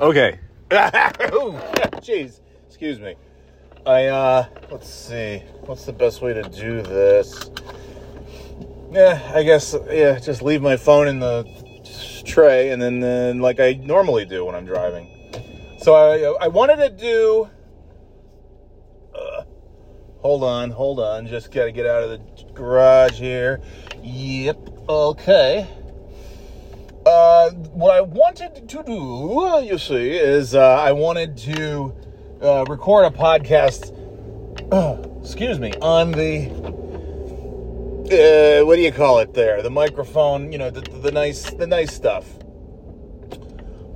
Okay. Jeez. Excuse me. I, uh, let's see. What's the best way to do this? Yeah, I guess, yeah, just leave my phone in the tray and then, then like I normally do when I'm driving. So I, I wanted to do. Uh, hold on, hold on. Just got to get out of the garage here. Yep. Okay. Uh, what I wanted to do, you see, is uh, I wanted to uh, record a podcast. excuse me, on the uh, what do you call it there? The microphone, you know, the, the nice, the nice stuff.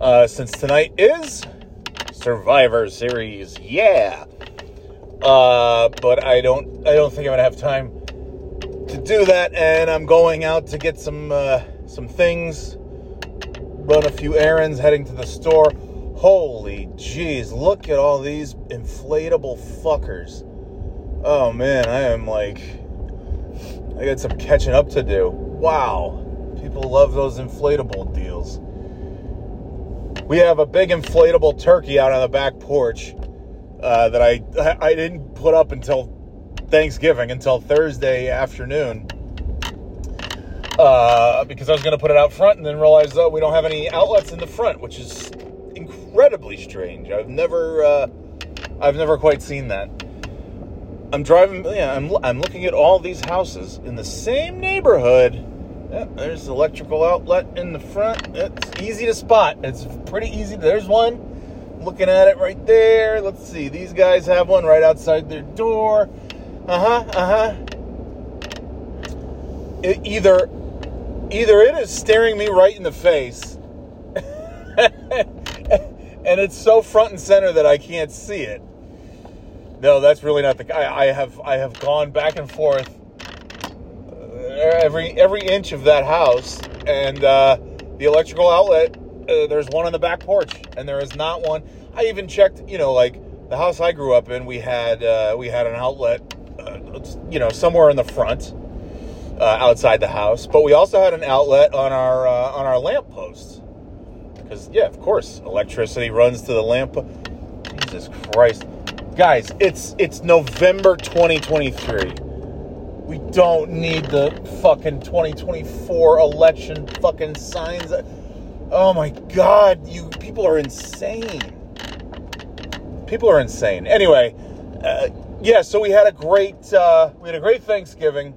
Uh, since tonight is Survivor Series, yeah. Uh, but I don't, I don't think I'm gonna have time to do that, and I'm going out to get some, uh, some things run a few errands, heading to the store. Holy jeez, look at all these inflatable fuckers. Oh man, I am like, I got some catching up to do. Wow, people love those inflatable deals. We have a big inflatable turkey out on the back porch uh, that I I didn't put up until Thanksgiving, until Thursday afternoon uh, because I was going to put it out front and then realized, oh, we don't have any outlets in the front, which is incredibly strange. I've never, uh, I've never quite seen that. I'm driving, yeah, I'm, I'm looking at all these houses in the same neighborhood. Yeah, there's electrical outlet in the front. It's easy to spot. It's pretty easy. There's one. Looking at it right there. Let's see. These guys have one right outside their door. Uh huh. Uh huh. Either either it is staring me right in the face and it's so front and center that I can't see it. No, that's really not the I, I have I have gone back and forth uh, every every inch of that house and uh, the electrical outlet uh, there's one on the back porch and there is not one I even checked you know like the house I grew up in we had uh, we had an outlet uh, you know somewhere in the front uh, outside the house, but we also had an outlet on our uh, on our lamp posts. Because yeah, of course, electricity runs to the lamp. Jesus Christ, guys, it's it's November 2023. We don't need the fucking 2024 election fucking signs. Oh my god, you people are insane. People are insane. Anyway, uh, yeah, so we had a great uh, we had a great Thanksgiving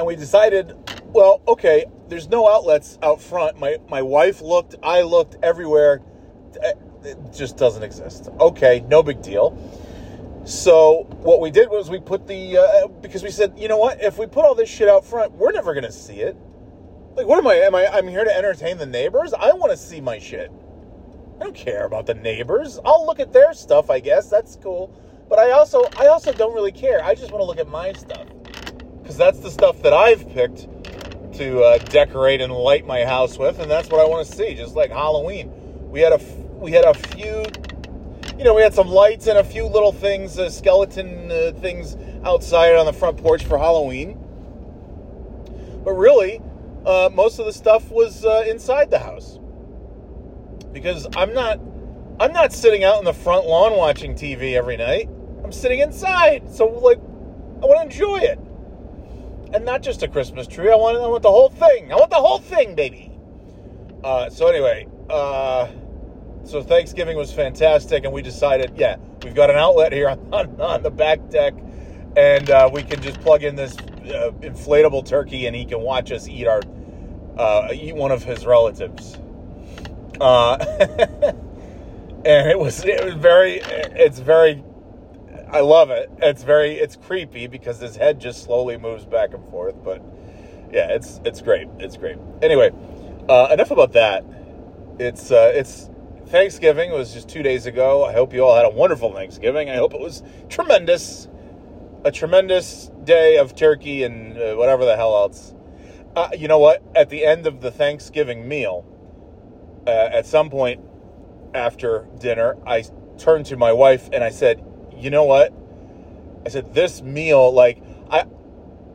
and we decided, well, okay, there's no outlets out front. My my wife looked, I looked everywhere. It just doesn't exist. Okay, no big deal. So what we did was we put the uh, because we said, you know what? If we put all this shit out front, we're never gonna see it. Like, what am I? Am I? I'm here to entertain the neighbors. I want to see my shit. I don't care about the neighbors. I'll look at their stuff. I guess that's cool. But I also I also don't really care. I just want to look at my stuff because that's the stuff that I've picked to uh, decorate and light my house with, and that's what I want to see. Just like Halloween, we had a we had a few, you know, we had some lights and a few little things, uh, skeleton uh, things outside on the front porch for Halloween. But really, uh, most of the stuff was uh, inside the house because I'm not I'm not sitting out in the front lawn watching TV every night. I'm sitting inside, so like I want to enjoy it and not just a Christmas tree. I want, I want the whole thing. I want the whole thing, baby. Uh, so anyway, uh, so Thanksgiving was fantastic, and we decided, yeah, we've got an outlet here on, on the back deck, and uh, we can just plug in this uh, inflatable turkey, and he can watch us eat our uh, eat one of his relatives. Uh, and it was it was very it's very I love it. It's very it's creepy because his head just slowly moves back and forth. But yeah, it's it's great. It's great. Anyway, uh, enough about that. It's uh, it's Thanksgiving. It was just two days ago. I hope you all had a wonderful Thanksgiving. I hope it was tremendous, a tremendous day of turkey and uh, whatever the hell else. Uh, you know what? At the end of the Thanksgiving meal, uh, at some point after dinner, I turned to my wife and I said, you know what? I said this meal, like I,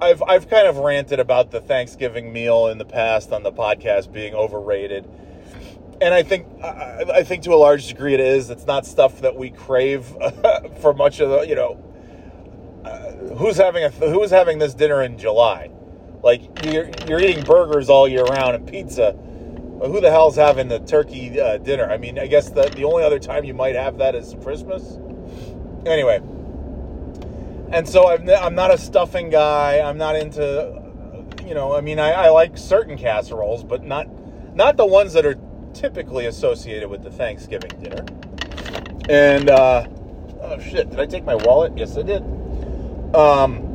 I've I've kind of ranted about the Thanksgiving meal in the past on the podcast being overrated, and I think I, I think to a large degree it is. It's not stuff that we crave for much of the you know. Uh, who's having a who's having this dinner in July? Like you're you're eating burgers all year round and pizza. Who the hell's having the turkey uh, dinner? I mean, I guess the the only other time you might have that is Christmas. Anyway, and so I'm I'm not a stuffing guy. I'm not into you know. I mean, I, I like certain casseroles, but not not the ones that are typically associated with the Thanksgiving dinner. And uh, oh shit, did I take my wallet? Yes, I did. Um,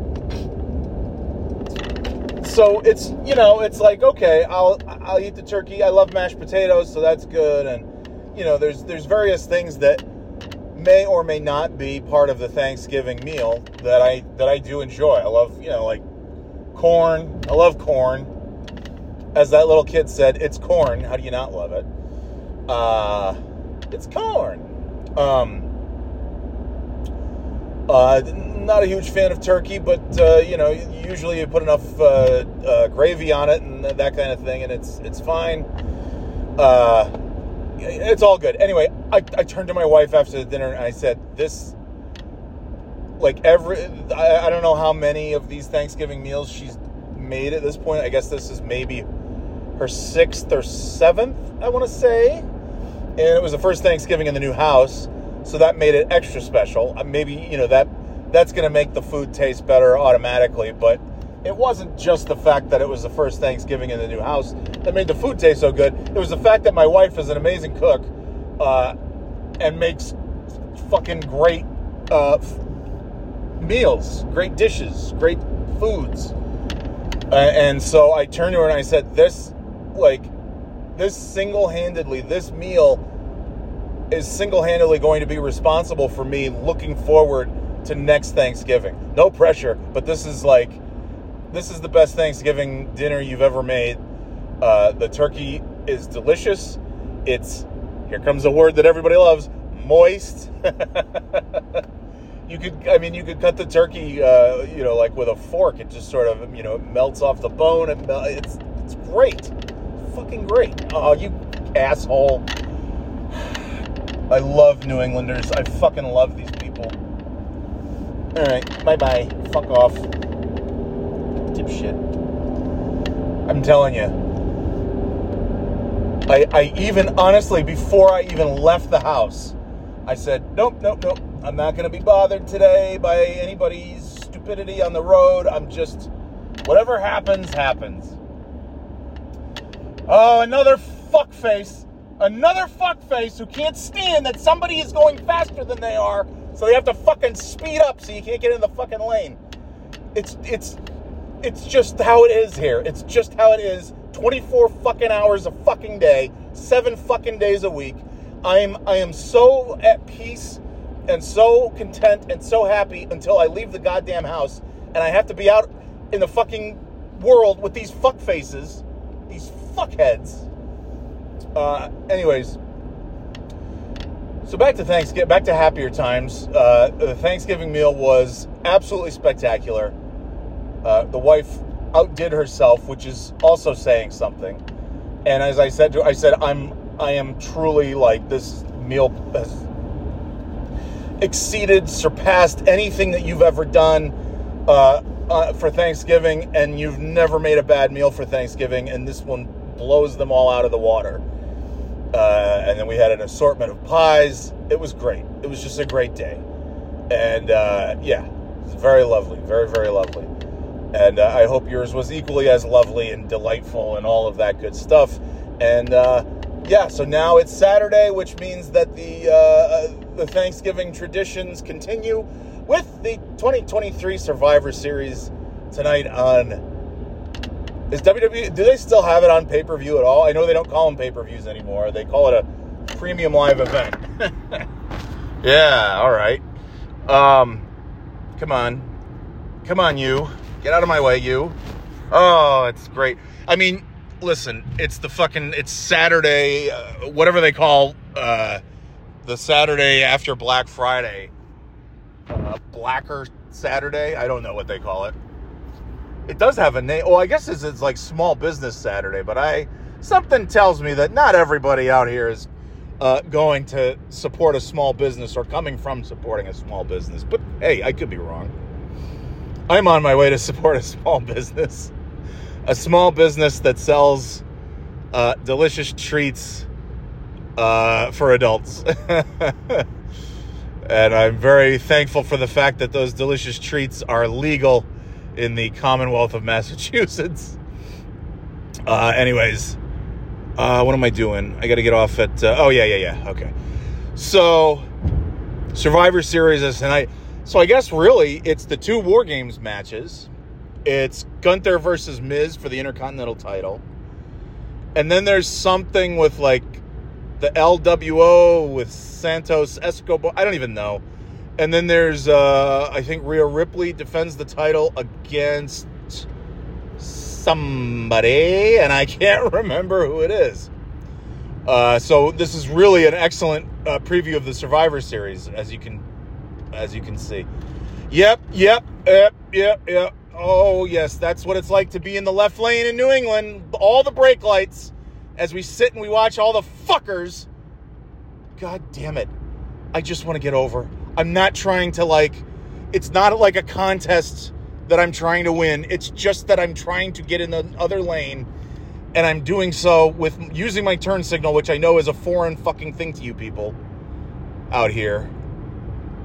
so it's you know it's like okay I'll I'll eat the turkey I love mashed potatoes so that's good and you know there's there's various things that may or may not be part of the Thanksgiving meal that I that I do enjoy. I love you know like corn. I love corn. As that little kid said it's corn. How do you not love it? Uh it's corn. Um uh, not a huge fan of turkey, but uh, you know, usually you put enough uh, uh, gravy on it and that kind of thing, and it's it's fine. Uh, it's all good. Anyway, I, I turned to my wife after the dinner and I said, "This, like every, I, I don't know how many of these Thanksgiving meals she's made at this point. I guess this is maybe her sixth or seventh, I want to say, and it was the first Thanksgiving in the new house." so that made it extra special. Uh, maybe you know that that's going to make the food taste better automatically, but it wasn't just the fact that it was the first Thanksgiving in the new house that made the food taste so good. It was the fact that my wife is an amazing cook uh, and makes fucking great uh, meals, great dishes, great foods. Uh, and so I turned to her and I said, "This, like, this single-handedly, this meal." is single handedly going to be responsible for me looking forward to next Thanksgiving. No pressure, but this is like, this is the best Thanksgiving dinner you've ever made. Uh, the turkey is delicious. It's, here comes a word that everybody loves moist. you could, I mean, you could cut the turkey, uh, you know, like with a fork. It just sort of, you know, melts off the bone. And it's, it's great. Fucking great. Oh, you asshole. I love New Englanders. I fucking love these people. All right, bye bye. Fuck off. Dipshit. I'm telling you. I, I even, honestly, before I even left the house, I said, nope, nope, nope. I'm not going to be bothered today by anybody's stupidity on the road. I'm just, whatever happens, happens. Oh, another fuckface another fuckface who can't stand that somebody is going faster than they are, so they have to fucking speed up so you can't get in the fucking lane. It's it's it's just how it is here. It's just how it is. 24 fucking hours a fucking day, 7 fucking days a week. I am I am so at peace and so content and so happy until I leave the goddamn house and I have to be out in the fucking world with these fuckfaces, these fuckheads. Uh, anyways, so back to Thanksgiving, back to happier times. Uh, the Thanksgiving meal was absolutely spectacular. Uh, the wife outdid herself, which is also saying something. And as I said to, her, I said, I'm, I am truly like this meal has exceeded, surpassed anything that you've ever done uh, uh, for Thanksgiving, and you've never made a bad meal for Thanksgiving, and this one blows them all out of the water. Uh, and then we had an assortment of pies. It was great. It was just a great day. And uh, yeah, very lovely. Very, very lovely. And uh, I hope yours was equally as lovely and delightful and all of that good stuff. And uh, yeah, so now it's Saturday, which means that the, uh, the Thanksgiving traditions continue with the 2023 Survivor Series tonight on is WWE? Do they still have it on pay per view at all? I know they don't call them pay per views anymore. They call it a premium live event. yeah, all right. Um, come on, come on, you get out of my way, you. Oh, it's great. I mean, listen, it's the fucking it's Saturday, uh, whatever they call uh, the Saturday after Black Friday, uh, Blacker Saturday. I don't know what they call it it does have a name. Well, I guess it's, it's like Small Business Saturday, but I something tells me that not everybody out here is uh, going to support a small business or coming from supporting a small business. But hey, I could be wrong. I'm on my way to support a small business, a small business that sells uh, delicious treats uh, for adults. and I'm very thankful for the fact that those delicious treats are legal in the Commonwealth of Massachusetts. Uh, anyways, uh, what am I doing? I got to get off at. Uh, oh yeah, yeah, yeah. Okay. So, Survivor Series is tonight. So I guess really it's the two War Games matches. It's Gunther versus Miz for the Intercontinental title, and then there's something with like the LWO with Santos Escobar. I don't even know. And then there's uh, I think Rhea Ripley defends the title against somebody, and I can't remember who it is. Uh, so this is really an excellent uh, preview of the Survivor Series, as you can, as you can see. Yep, yep, yep, yep, yep. Oh yes, that's what it's like to be in the left lane in New England. All the brake lights, as we sit and we watch all the fuckers. God damn it! I just want to get over. I'm not trying to like. It's not like a contest that I'm trying to win. It's just that I'm trying to get in the other lane and I'm doing so with using my turn signal, which I know is a foreign fucking thing to you people out here.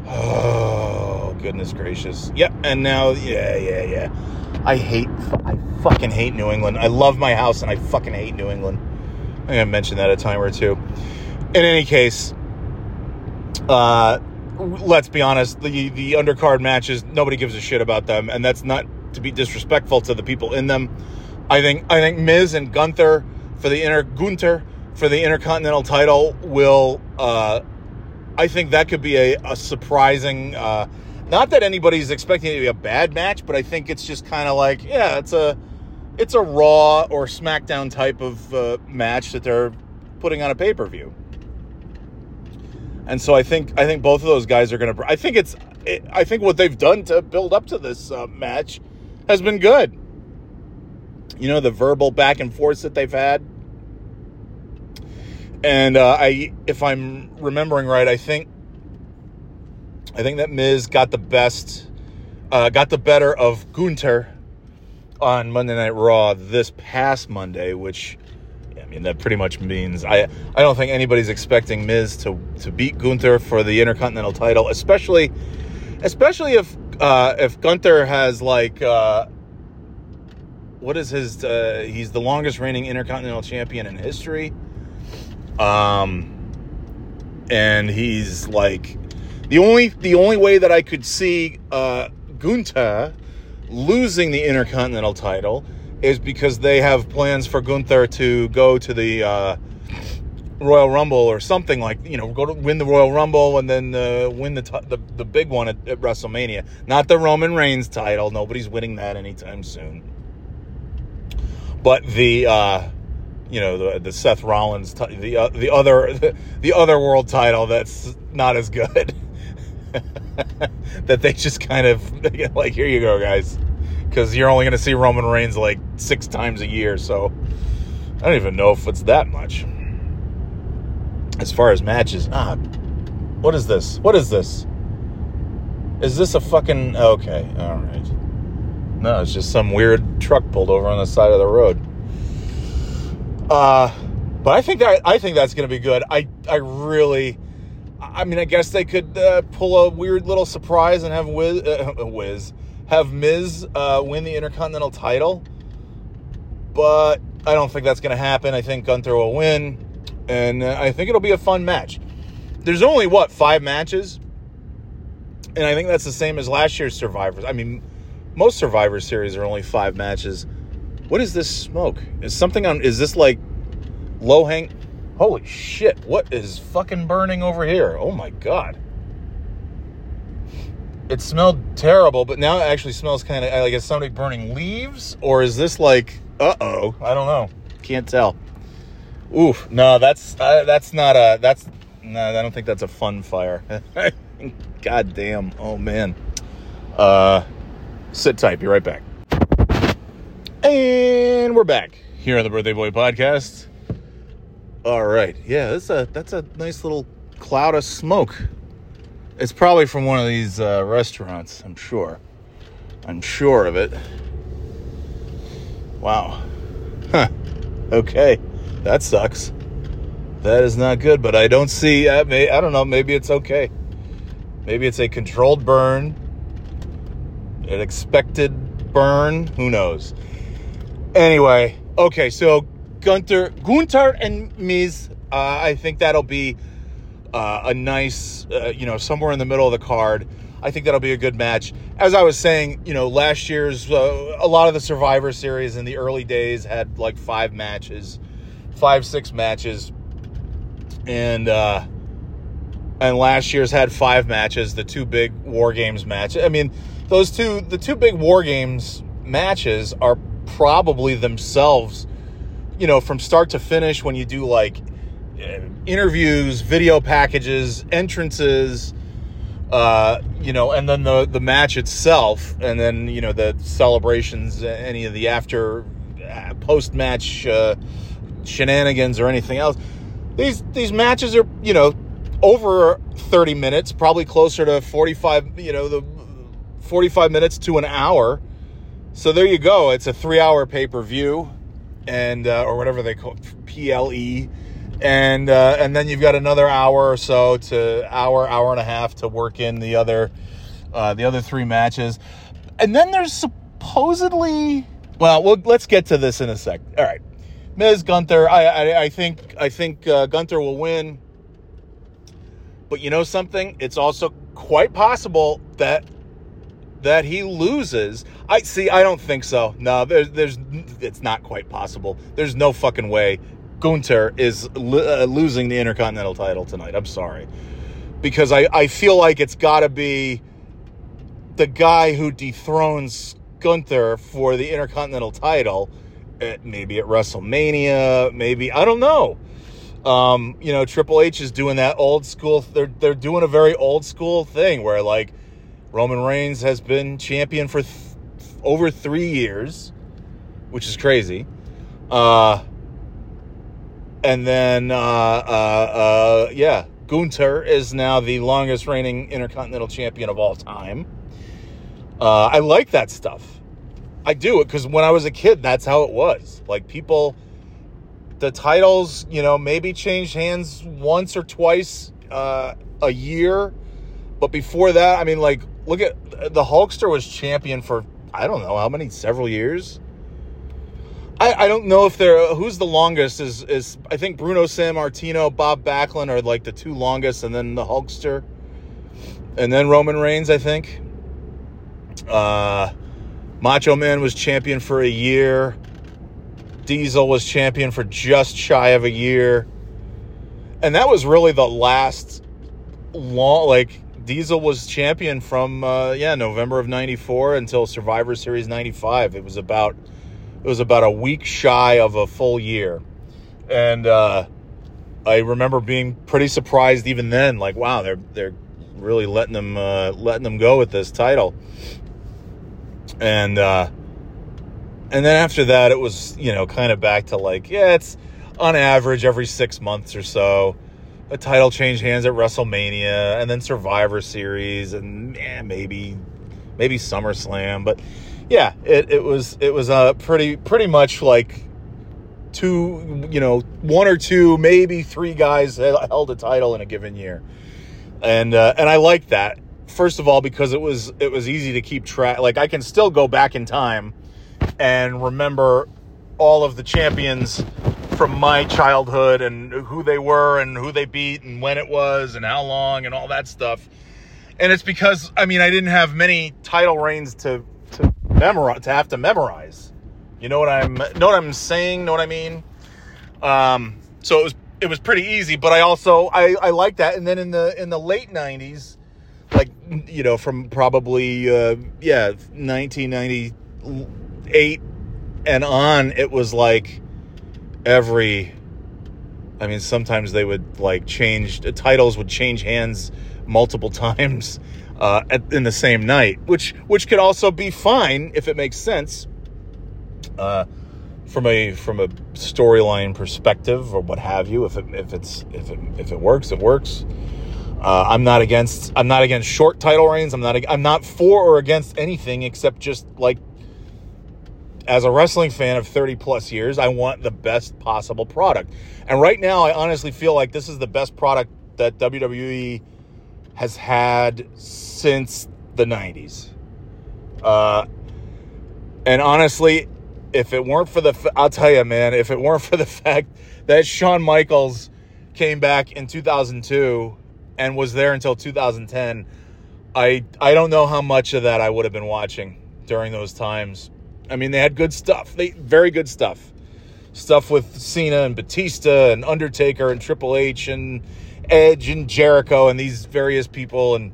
Oh, goodness gracious. Yep, and now, yeah, yeah, yeah. I hate, I fucking hate New England. I love my house and I fucking hate New England. I think I mentioned that a time or two. In any case, uh, let's be honest, the the undercard matches nobody gives a shit about them, and that's not to be disrespectful to the people in them. I think I think Miz and Gunther for the inter Gunther for the Intercontinental title will. Uh, I think that could be a, a surprising. Uh, not that anybody's expecting it to be a bad match, but I think it's just kind of like yeah, it's a it's a Raw or SmackDown type of uh, match that they're putting on a pay per view. And so I think I think both of those guys are going to. I think it's. I think what they've done to build up to this uh, match has been good. You know the verbal back and forth that they've had, and uh, I, if I'm remembering right, I think, I think that Miz got the best, uh, got the better of Gunther on Monday Night Raw this past Monday, which I mean, that pretty much means I I don't think anybody's expecting Miz to to beat Gunther for the Intercontinental title, especially especially if uh, if Gunther has like uh, what is his uh, he's the longest reigning Intercontinental champion in history, um, and he's like the only the only way that I could see uh, Gunther losing the Intercontinental title is because they have plans for Gunther to go to the uh, Royal Rumble or something like you know go to win the Royal Rumble and then uh, win the, t- the the big one at, at, WrestleMania. Not the Roman Reigns title. Nobody's winning that anytime soon. But the uh, you know the the Seth Rollins t- the uh, the other the, the other world title that's not as good. that they just kind of like here you go guys because you're only going to see Roman Reigns like six times a year. So I don't even know if it's that much. As far as matches, ah, what is this? What is this? Is this a fucking okay? All right. No, it's just some weird truck pulled over on the side of the road. Uh, but I think that I think that's going to be good. I I really. I mean, I guess they could uh, pull a weird little surprise and have Wiz, uh, Wiz have Miz uh, win the Intercontinental title, but I don't think that's going to happen. I think Gunther will win, and uh, I think it'll be a fun match. There's only what five matches, and I think that's the same as last year's Survivors. I mean, most Survivor Series are only five matches. What is this smoke? Is something on? Is this like low hang? Holy shit! What is fucking burning over here? Oh my god! it smelled terrible, but now it actually smells kind of like is somebody burning leaves, or is this like, uh oh, I don't know, can't tell. Oof, no, that's uh, that's not a that's no, I don't think that's a fun fire. God damn, oh man. Uh, sit tight, be right back. And we're back here on the Birthday Boy podcast. All right, yeah, that's a that's a nice little cloud of smoke. It's probably from one of these uh, restaurants. I'm sure. I'm sure of it. Wow. Huh. Okay, that sucks. That is not good. But I don't see. I, may, I don't know. Maybe it's okay. Maybe it's a controlled burn, an expected burn. Who knows? Anyway, okay. So Gunther, Gunther and Miz. Uh, I think that'll be uh, a nice, uh, you know, somewhere in the middle of the card. I think that'll be a good match. As I was saying, you know, last year's uh, a lot of the Survivor Series in the early days had like five matches, five six matches, and uh, and last year's had five matches. The two big War Games matches. I mean, those two the two big War Games matches are probably themselves, you know, from start to finish when you do like uh, interviews, video packages, entrances uh, you know, and then the the match itself, and then you know the celebrations, any of the after uh, post match uh, shenanigans or anything else. These these matches are you know over 30 minutes, probably closer to 45. You know the 45 minutes to an hour. So there you go. It's a three hour pay per view, and uh, or whatever they call it, PLE and uh, and then you've got another hour or so to hour hour and a half to work in the other uh, the other three matches, and then there's supposedly well, well let's get to this in a sec. All right, Miz Gunther, I I, I think I think uh, Gunther will win, but you know something? It's also quite possible that that he loses. I see. I don't think so. No, there's, there's, it's not quite possible. There's no fucking way Gunther is lo- uh, losing the Intercontinental title tonight. I'm sorry. Because I, I feel like it's got to be the guy who dethrones Gunther for the Intercontinental title, at, maybe at WrestleMania, maybe, I don't know. Um, you know, Triple H is doing that old school, they're, they're doing a very old school thing where, like, Roman Reigns has been champion for th- over three years, which is crazy. Uh, and then, uh, uh, uh, yeah, Gunther is now the longest reigning Intercontinental Champion of all time. Uh, I like that stuff. I do it because when I was a kid, that's how it was. Like people, the titles, you know, maybe changed hands once or twice uh, a year, but before that, I mean, like, look at the Hulkster was champion for I don't know how many, several years. I, I don't know if they're who's the longest is is I think Bruno Sammartino, Bob Backlund are like the two longest, and then the Hulkster, and then Roman Reigns. I think. Uh, Macho Man was champion for a year. Diesel was champion for just shy of a year, and that was really the last long like Diesel was champion from uh, yeah November of '94 until Survivor Series '95. It was about it was about a week shy of a full year. And uh, I remember being pretty surprised even then, like, wow, they're they're really letting them uh, letting them go with this title. And uh, and then after that, it was you know kind of back to like, yeah, it's on average every six months or so. A title change hands at WrestleMania, and then Survivor Series, and eh, maybe maybe SummerSlam, but yeah, it, it was it was uh, pretty pretty much like two, you know, one or two, maybe three guys held a title in a given year, and uh, and I like that. First of all, because it was it was easy to keep track. Like I can still go back in time and remember all of the champions from my childhood and who they were and who they beat and when it was and how long and all that stuff. And it's because I mean I didn't have many title reigns to to memorize to have to memorize. You know what I'm know what I'm saying? Know what I mean? Um, so it was it was pretty easy, but I also I I like that. And then in the in the late '90s, like you know from probably uh, yeah 1998 and on, it was like every. I mean, sometimes they would like change titles would change hands multiple times uh, at, in the same night, which which could also be fine if it makes sense. Uh, from a from a storyline perspective or what have you. If it if it's if it if it works, it works. Uh, I'm not against I'm not against short title reigns. I'm not I'm not for or against anything except just like as a wrestling fan of 30 plus years, I want the best possible product. And right now, I honestly feel like this is the best product that WWE has had since the 90s. Uh, and honestly, if it weren't for the, I'll tell you, man, if it weren't for the fact that Shawn Michaels came back in 2002 and was there until 2010, I I don't know how much of that I would have been watching during those times. I mean, they had good stuff. They very good stuff. Stuff with Cena and Batista and Undertaker and Triple H and Edge and Jericho and these various people and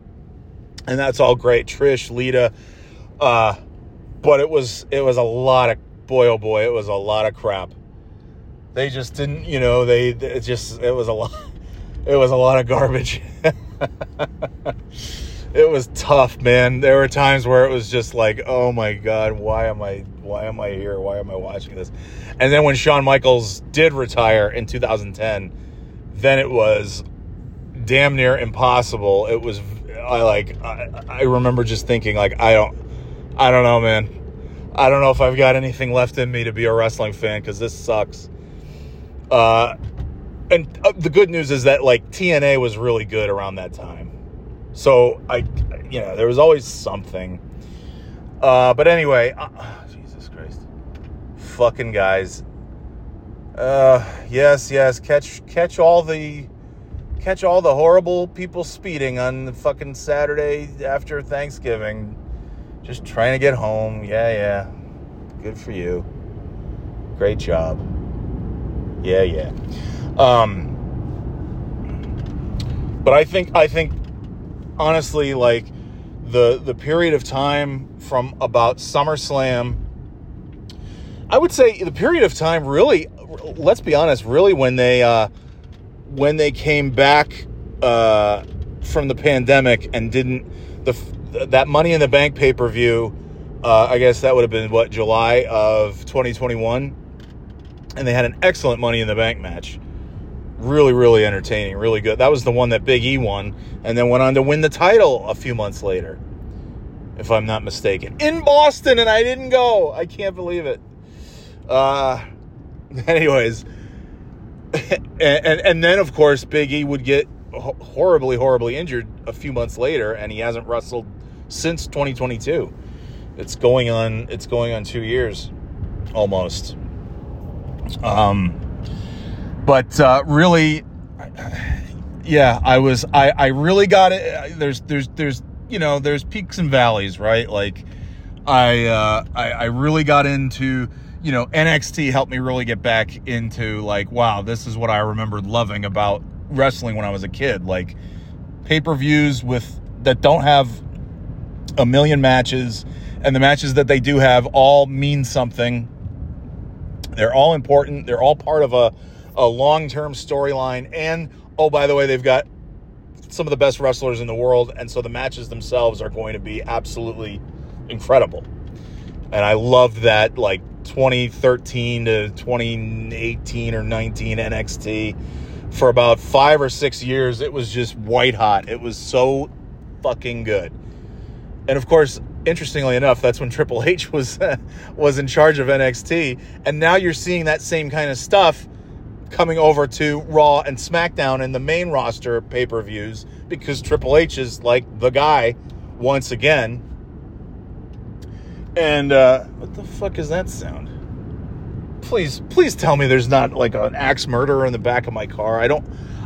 and that's all great. Trish, Lita, uh, but it was it was a lot of boy oh boy, it was a lot of crap. They just didn't, you know, they it just it was a lot it was a lot of garbage. it was tough, man. There were times where it was just like, oh my god, why am I why am I here? Why am I watching this? And then when Shawn Michaels did retire in 2010, then it was damn near impossible. It was I like I, I remember just thinking like I don't I don't know, man. I don't know if I've got anything left in me to be a wrestling fan because this sucks. Uh, and uh, the good news is that like TNA was really good around that time. So I, you know, there was always something. Uh, but anyway, uh, Jesus Christ, fucking guys. Uh, yes, yes, catch catch all the catch all the horrible people speeding on the fucking Saturday after Thanksgiving. Just trying to get home. Yeah, yeah. Good for you. Great job. Yeah, yeah. Um, but I think I think honestly, like the the period of time from about SummerSlam, I would say the period of time really, let's be honest, really when they uh, when they came back uh, from the pandemic and didn't the that Money in the Bank pay per view. Uh, I guess that would have been what July of 2021, and they had an excellent Money in the Bank match really, really entertaining, really good. That was the one that Big E won, and then went on to win the title a few months later, if I'm not mistaken, in Boston, and I didn't go. I can't believe it. Uh, anyways, and, and and then of course Big E would get horribly, horribly injured a few months later, and he hasn't wrestled since 2022. It's going on. It's going on two years, almost. Um but uh, really, yeah, I was I I really got it. There's there's there's you know there's peaks and valleys, right? Like I uh, I, I really got into you know NXT helped me really get back into like wow this is what I remembered loving about wrestling when I was a kid like pay per views with that don't have a million matches and the matches that they do have all mean something. They're all important. They're all part of a a long term storyline. And oh, by the way, they've got some of the best wrestlers in the world. And so the matches themselves are going to be absolutely incredible. And I loved that, like 2013 to 2018 or 19 NXT. For about five or six years, it was just white hot. It was so fucking good. And of course, interestingly enough, that's when Triple H was was in charge of NXT, and now you're seeing that same kind of stuff coming over to Raw and SmackDown and the main roster pay per views because Triple H is like the guy once again. And uh, what the fuck is that sound? Please, please tell me there's not like an axe murderer in the back of my car. I don't,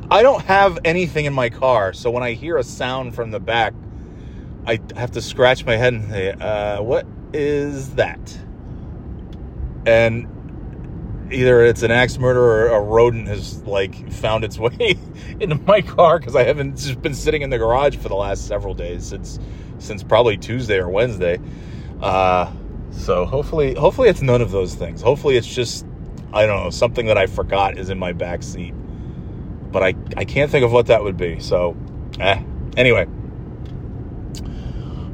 I don't have anything in my car, so when I hear a sound from the back, I have to scratch my head and say, uh, "What is that?" And either it's an axe murder or a rodent has like found its way into my car because I haven't just been sitting in the garage for the last several days since since probably Tuesday or Wednesday. Uh, so hopefully, hopefully it's none of those things. Hopefully it's just I don't know something that I forgot is in my back seat, but I I can't think of what that would be. So, eh. Anyway.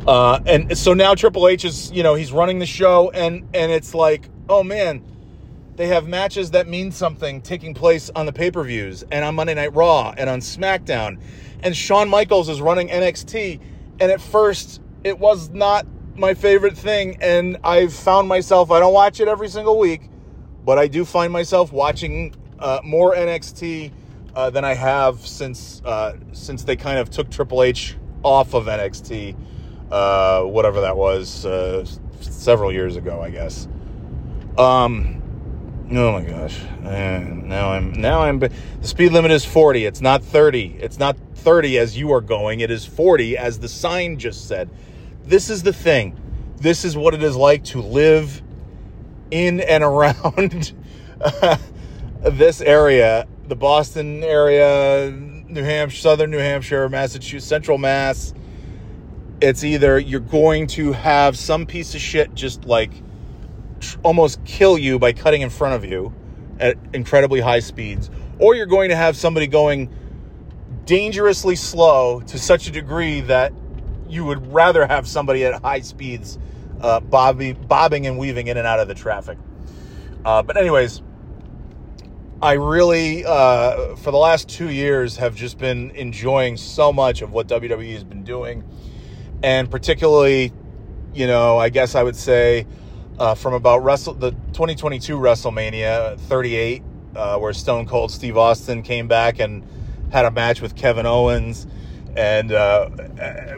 Uh, and so now Triple H is, you know, he's running the show, and and it's like, oh man, they have matches that mean something taking place on the pay per views and on Monday Night Raw and on SmackDown. And Shawn Michaels is running NXT. And at first, it was not my favorite thing. And I've found myself, I don't watch it every single week, but I do find myself watching uh, more NXT uh, than I have since uh, since they kind of took Triple H off of NXT, uh, whatever that was, uh, several years ago, I guess. Um, Oh my gosh! And now I'm now I'm. The speed limit is 40. It's not 30. It's not 30 as you are going. It is 40 as the sign just said. This is the thing. This is what it is like to live in and around uh, this area, the Boston area, New Hampshire, southern New Hampshire, Massachusetts, central Mass. It's either you're going to have some piece of shit just like almost kill you by cutting in front of you at incredibly high speeds, or you're going to have somebody going dangerously slow to such a degree that you would rather have somebody at high speeds uh, bobbing, bobbing and weaving in and out of the traffic. Uh, but, anyways, I really, uh, for the last two years, have just been enjoying so much of what WWE has been doing. And particularly, you know, I guess I would say uh, from about Wrestle the 2022 WrestleMania 38, uh, where Stone Cold Steve Austin came back and had a match with Kevin Owens. And uh,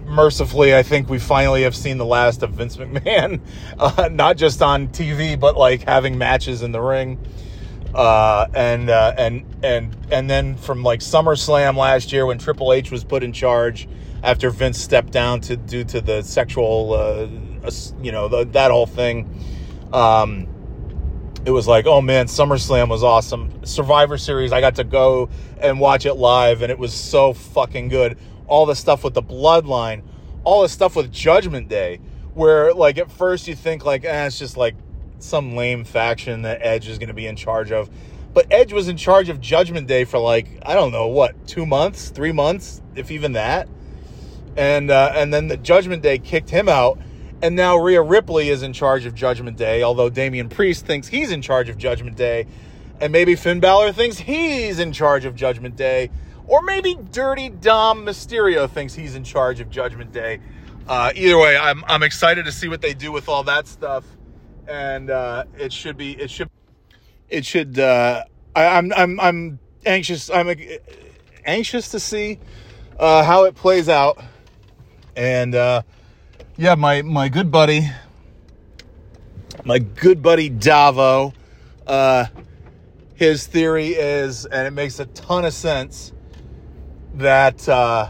mercifully, I think we finally have seen the last of Vince McMahon, uh, not just on TV, but like having matches in the ring. Uh, and uh, and and and then from like SummerSlam last year when Triple H was put in charge after Vince stepped down to due to the sexual, uh, you know, the, that whole thing. Um, it was like, oh man, SummerSlam was awesome. Survivor Series, I got to go and watch it live, and it was so fucking good. All the stuff with the bloodline, all the stuff with Judgment Day, where like at first you think like, eh, it's just like some lame faction that Edge is going to be in charge of. But Edge was in charge of Judgment Day for like I don't know what two months, three months, if even that. And uh, and then the Judgment Day kicked him out and now Rhea Ripley is in charge of Judgment Day, although Damian Priest thinks he's in charge of Judgment Day. And maybe Finn Balor thinks he's in charge of Judgment Day. Or maybe Dirty Dom Mysterio thinks he's in charge of Judgment Day. Uh, either way, I'm, I'm excited to see what they do with all that stuff. And uh, it should be, it should, it should, uh, I, I'm, I'm, I'm anxious, I'm anxious to see uh, how it plays out. And, uh, yeah, my my good buddy, my good buddy Davo, uh, his theory is, and it makes a ton of sense, that uh,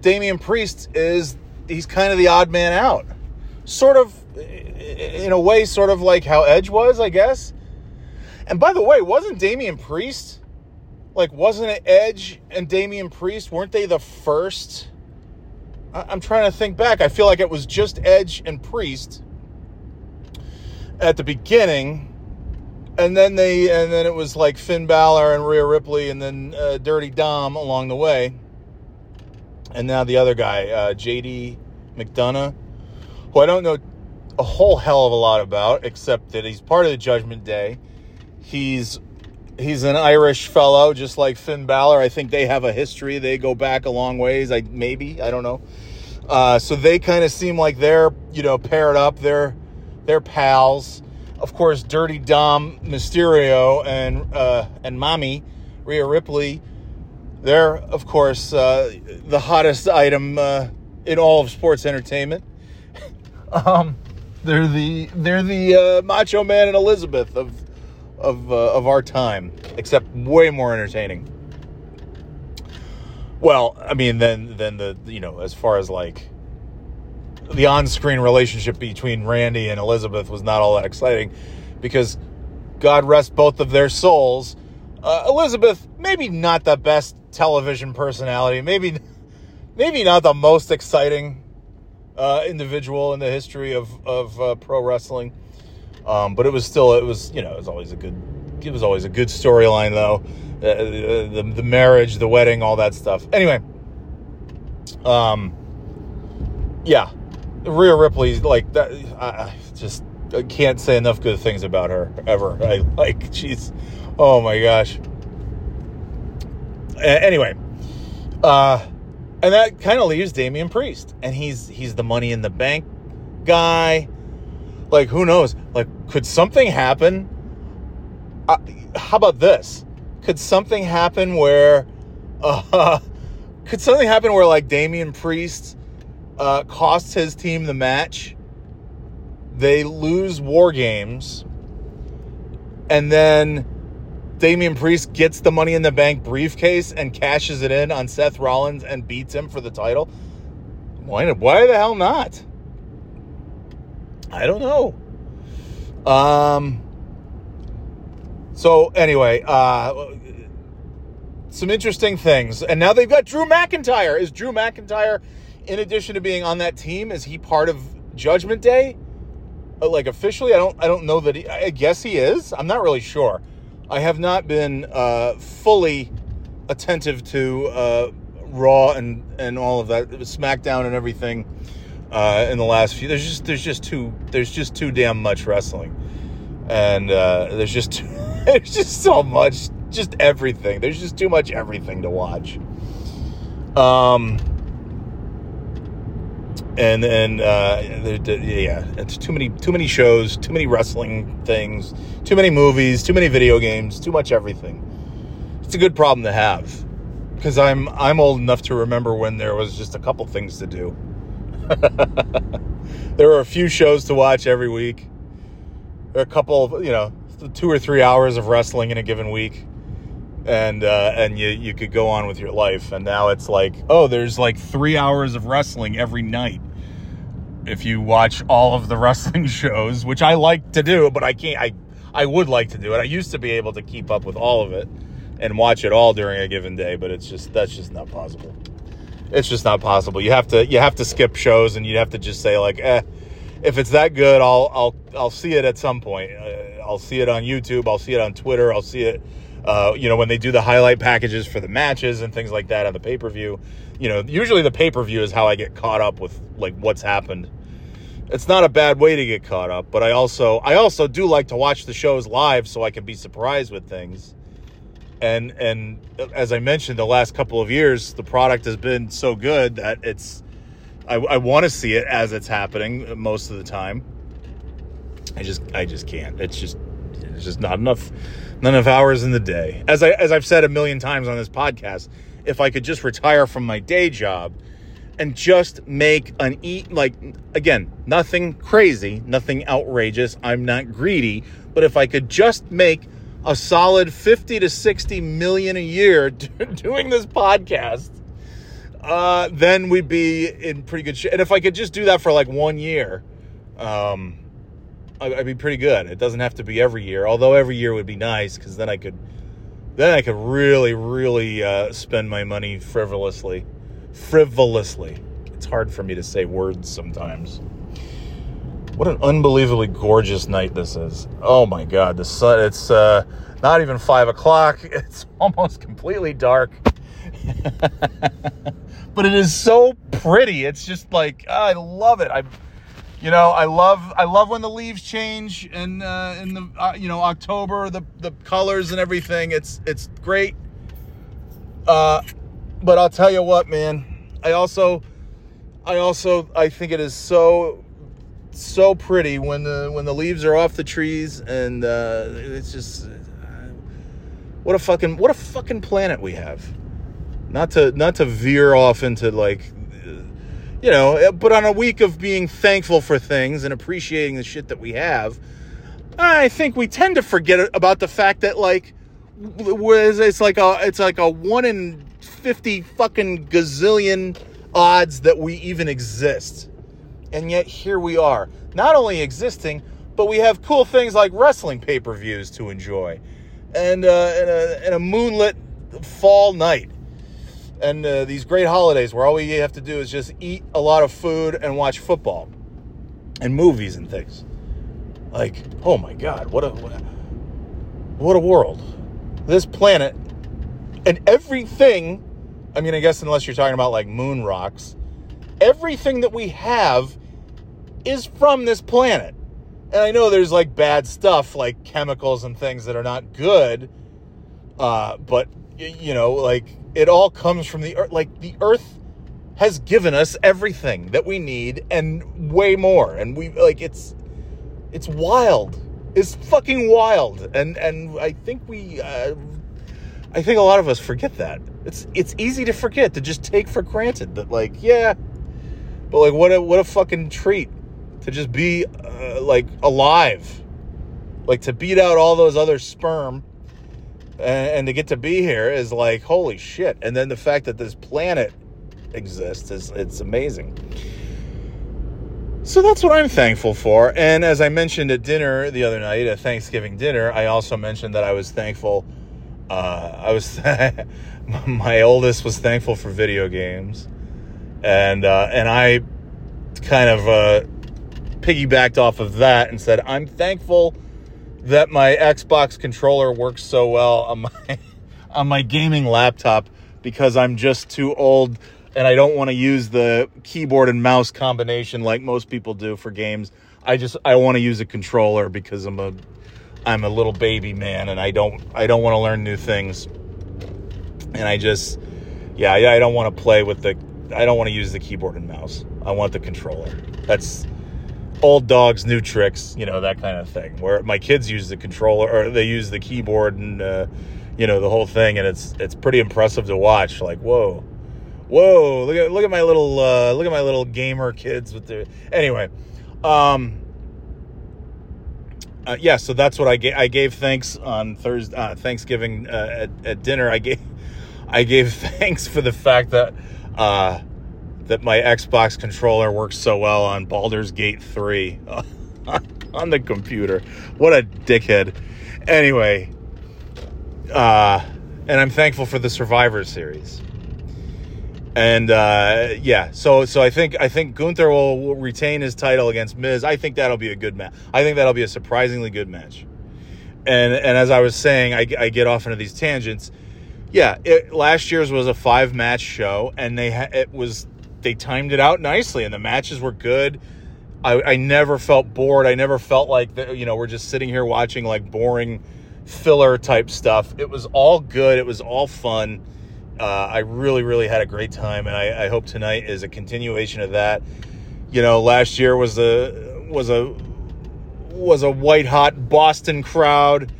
Damian Priest is he's kind of the odd man out, sort of in a way, sort of like how Edge was, I guess. And by the way, wasn't Damian Priest like wasn't it Edge and Damian Priest? Weren't they the first? I'm trying to think back. I feel like it was just Edge and Priest at the beginning, and then they and then it was like Finn Balor and Rhea Ripley, and then uh, Dirty Dom along the way, and now the other guy, uh, JD McDonagh, who I don't know a whole hell of a lot about, except that he's part of the Judgment Day. He's he's an Irish fellow, just like Finn Balor. I think they have a history. They go back a long ways. I maybe I don't know. Uh, so they kind of seem like they're you know paired up. They're they're pals. Of course, Dirty Dom Mysterio and uh, and Mommy Rhea Ripley. They're of course uh, the hottest item uh, in all of sports entertainment. um, they're the they're the uh, Macho Man and Elizabeth of of uh, of our time, except way more entertaining. Well, I mean, then then the you know as far as like the on-screen relationship between Randy and Elizabeth was not all that exciting because God rest both of their souls. Uh, Elizabeth, maybe not the best television personality, maybe maybe not the most exciting uh, individual in the history of of uh, pro wrestling, um, but it was still it was you know it was always a good it was always a good storyline though uh, the, the marriage, the wedding, all that stuff. Anyway, um, yeah, Rhea Ripley's like that. Uh, just I can't say enough good things about her ever. I like she's oh my gosh. A- anyway, uh and that kind of leaves Damian Priest and he's he's the money in the bank guy. Like who knows? Like could something happen? Uh, how about this? Could something happen where uh could something happen where like Damian Priest uh costs his team the match? they lose war games and then Damian Priest gets the money in the bank briefcase and cashes it in on Seth Rollins and beats him for the title. Why, why the hell not? I don't know. Um so anyway, uh some interesting things. And now they've got Drew McIntyre. Is Drew McIntyre in addition to being on that team is he part of Judgment Day? Uh, like officially i don't i don't know that he i guess he is i'm not really sure i have not been uh fully attentive to uh raw and and all of that smackdown and everything uh in the last few there's just there's just too there's just too damn much wrestling and uh there's just there's just so much just everything there's just too much everything to watch um and and uh, yeah, it's too many too many shows, too many wrestling things, too many movies, too many video games, too much everything. It's a good problem to have because I'm I'm old enough to remember when there was just a couple things to do. there were a few shows to watch every week. A couple of you know two or three hours of wrestling in a given week and uh, and you you could go on with your life. And now it's like, oh, there's like three hours of wrestling every night. If you watch all of the wrestling shows, which I like to do, but I can't. I I would like to do it. I used to be able to keep up with all of it and watch it all during a given day, but it's just that's just not possible. It's just not possible. You have to you have to skip shows, and you have to just say like, eh, if it's that good, I'll I'll I'll see it at some point. Uh, I'll see it on YouTube. I'll see it on Twitter. I'll see it uh, you know, when they do the highlight packages for the matches and things like that on the pay per view, you know, usually the pay per view is how I get caught up with like what's happened. It's not a bad way to get caught up, but I also I also do like to watch the shows live so I can be surprised with things. And and as I mentioned, the last couple of years, the product has been so good that it's I, I want to see it as it's happening most of the time. I just I just can't. It's just it's just not enough not enough hours in the day. As I as I've said a million times on this podcast, if I could just retire from my day job and just make an eat like again, nothing crazy, nothing outrageous. I'm not greedy, but if I could just make a solid 50 to 60 million a year doing this podcast, uh, then we'd be in pretty good shape. And if I could just do that for like one year, um, I'd be pretty good. It doesn't have to be every year, although every year would be nice because then I could, then I could really, really uh, spend my money frivolously, frivolously. It's hard for me to say words sometimes. What an unbelievably gorgeous night this is! Oh my God, the sun. It's uh, not even five o'clock. It's almost completely dark. but it is so pretty. It's just like oh, I love it. I you know, I love I love when the leaves change and uh, in the uh, you know October the the colors and everything. It's it's great. Uh, but I'll tell you what, man. I also I also I think it is so so pretty when the when the leaves are off the trees and uh, it's just uh, what a fucking what a fucking planet we have. Not to not to veer off into like you know, eh, but on a week of being thankful for things and appreciating the shit that we have, I think we tend to forget about the fact that like it's like a it's like a one in fifty fucking gazillion odds that we even exist, and yet here we are, not only existing, but we have cool things like wrestling pay per views to enjoy, and uh, and a, and a moonlit fall night and uh, these great holidays where all we have to do is just eat a lot of food and watch football and movies and things. Like, oh my God, what a what a world! This planet and everything. I mean, I guess unless you're talking about like moon rocks, everything that we have is from this planet. And I know there's like bad stuff, like chemicals and things that are not good. Uh, but you know, like it all comes from the earth. Like the earth has given us everything that we need and way more. And we like it's it's wild. It's fucking wild. And and I think we uh, I think a lot of us forget that. It's it's easy to forget to just take for granted that like yeah, but like what a what a fucking treat to just be uh, like alive. Like to beat out all those other sperm and, to get to be here is like holy shit. And then the fact that this planet exists is it's amazing. So that's what I'm thankful for. And as I mentioned at dinner the other night, at Thanksgiving dinner, I also mentioned that I was thankful. Uh, I was my oldest was thankful for video games, and uh, and I kind of uh, piggybacked off of that and said I'm thankful that my Xbox controller works so well on my on my gaming laptop because I'm just too old and I don't want to use the keyboard and mouse combination like most people do for games. I just I want to use a controller because I'm a I'm a little baby man and I don't I don't want to learn new things. And I just yeah, yeah, I don't want to play with the I don't want to use the keyboard and mouse. I want the controller. That's old dogs new tricks, you know, that kind of thing. Where my kids use the controller or they use the keyboard and uh, you know, the whole thing and it's it's pretty impressive to watch. Like, whoa. Whoa look at look at my little uh, look at my little gamer kids with the anyway um uh, yeah so that's what i gave i gave thanks on thursday uh, thanksgiving uh, at, at dinner. I gave i gave thanks for the fact that uh that my xbox controller works so well on Baldur's Gate 3 on the computer what a dickhead anyway uh and i'm thankful for the survivor series and uh, yeah, so so I think I think Gunther will, will, retain his title against Miz. I think that'll be a good match. I think that'll be a surprisingly good match. And and as I was saying, I, I get off into these tangents. Yeah, it, last year's was a five match show, and they ha- it was they timed it out nicely, and the matches were good. I, I never felt bored. I never felt like the, you know we're just sitting here watching like boring filler type stuff. It was all good. It was all fun uh, I really, really had a great time, and I, I, hope tonight is a continuation of that. You know, last year was a was a was a white hot Boston crowd.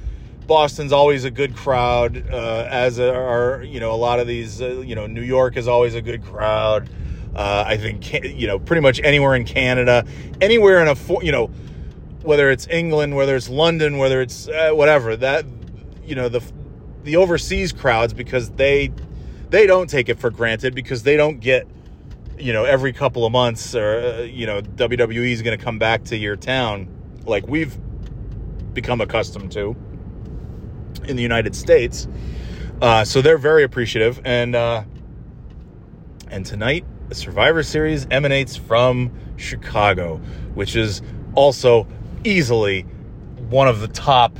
Boston's always a good crowd, uh, as are you know a lot of these. Uh, you know, New York is always a good crowd. Uh, I think you know pretty much anywhere in Canada, anywhere in a you know whether it's England, whether it's London, whether it's uh, whatever that you know the the overseas crowds because they they don't take it for granted because they don't get you know every couple of months or uh, you know WWE is going to come back to your town like we've become accustomed to in the United States. Uh, so they're very appreciative and uh, and tonight Survivor Series emanates from Chicago, which is also easily one of the top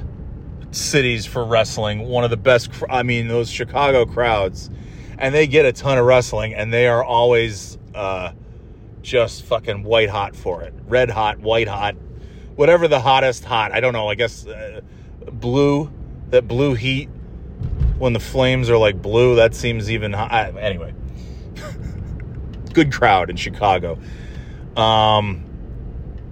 cities for wrestling. One of the best. I mean, those Chicago crowds and they get a ton of wrestling, and they are always uh, just fucking white hot for it, red hot, white hot, whatever the hottest hot. I don't know. I guess uh, blue, that blue heat when the flames are like blue. That seems even hot. Anyway, good crowd in Chicago. Um,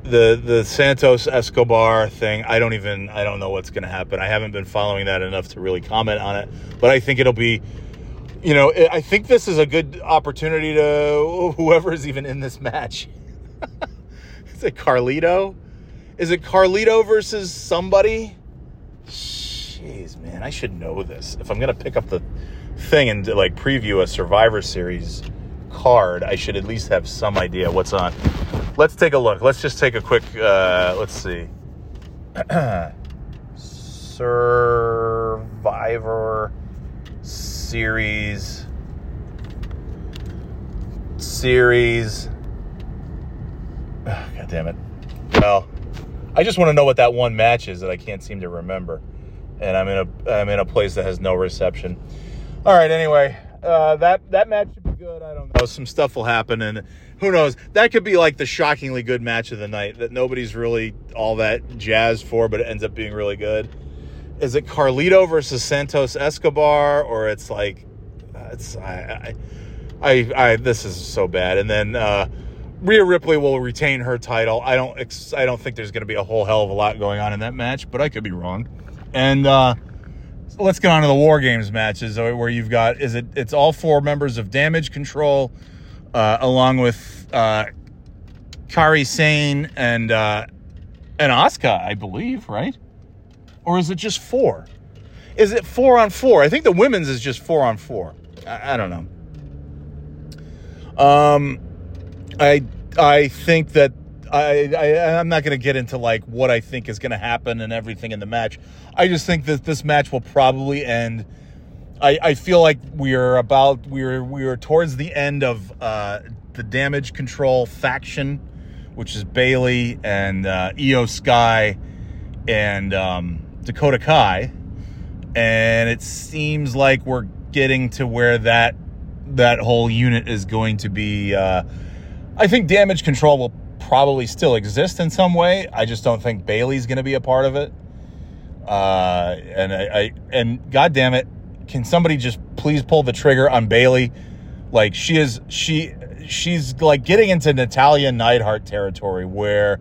the the Santos Escobar thing, I don't even I don't know what's going to happen. I haven't been following that enough to really comment on it, but I think it'll be you know, I think this is a good opportunity to whoever is even in this match. is it Carlito? Is it Carlito versus somebody? Jeez, man, I should know this. If I'm gonna pick up the thing and like preview a Survivor Series card, I should at least have some idea what's on. Let's take a look. Let's just take a quick. Uh, let's see. Survivor series series god damn it well i just want to know what that one match is that i can't seem to remember and i'm in a i'm in a place that has no reception all right anyway Uh, that that match should be good. I know. Some stuff will happen, and who knows? That could be like the shockingly good match of the night that nobody's really all that jazzed for, but it ends up being really good. Is it Carlito versus Santos Escobar, or it's like it's I I I, I this is so bad. And then uh, Rhea Ripley will retain her title. I don't I don't think there's going to be a whole hell of a lot going on in that match, but I could be wrong. And uh, so let's get on to the War Games matches where you've got is it it's all four members of Damage Control uh, along with uh, Kairi Sane and uh, and Asuka, I believe, right? Or is it just four? Is it four on four? I think the women's is just four on four. I, I don't know. Um, I I think that I, I I'm not going to get into like what I think is going to happen and everything in the match. I just think that this match will probably end. I, I feel like we're about we're we're towards the end of uh, the damage control faction, which is Bayley and uh, Iyo Sky and um, Dakota Kai, and it seems like we're getting to where that that whole unit is going to be. Uh, I think damage control will probably still exist in some way. I just don't think Bayley's going to be a part of it. Uh, and I, I and God damn it, can somebody just please pull the trigger on Bayley? Like she is she she's like getting into Natalya Neidhart territory where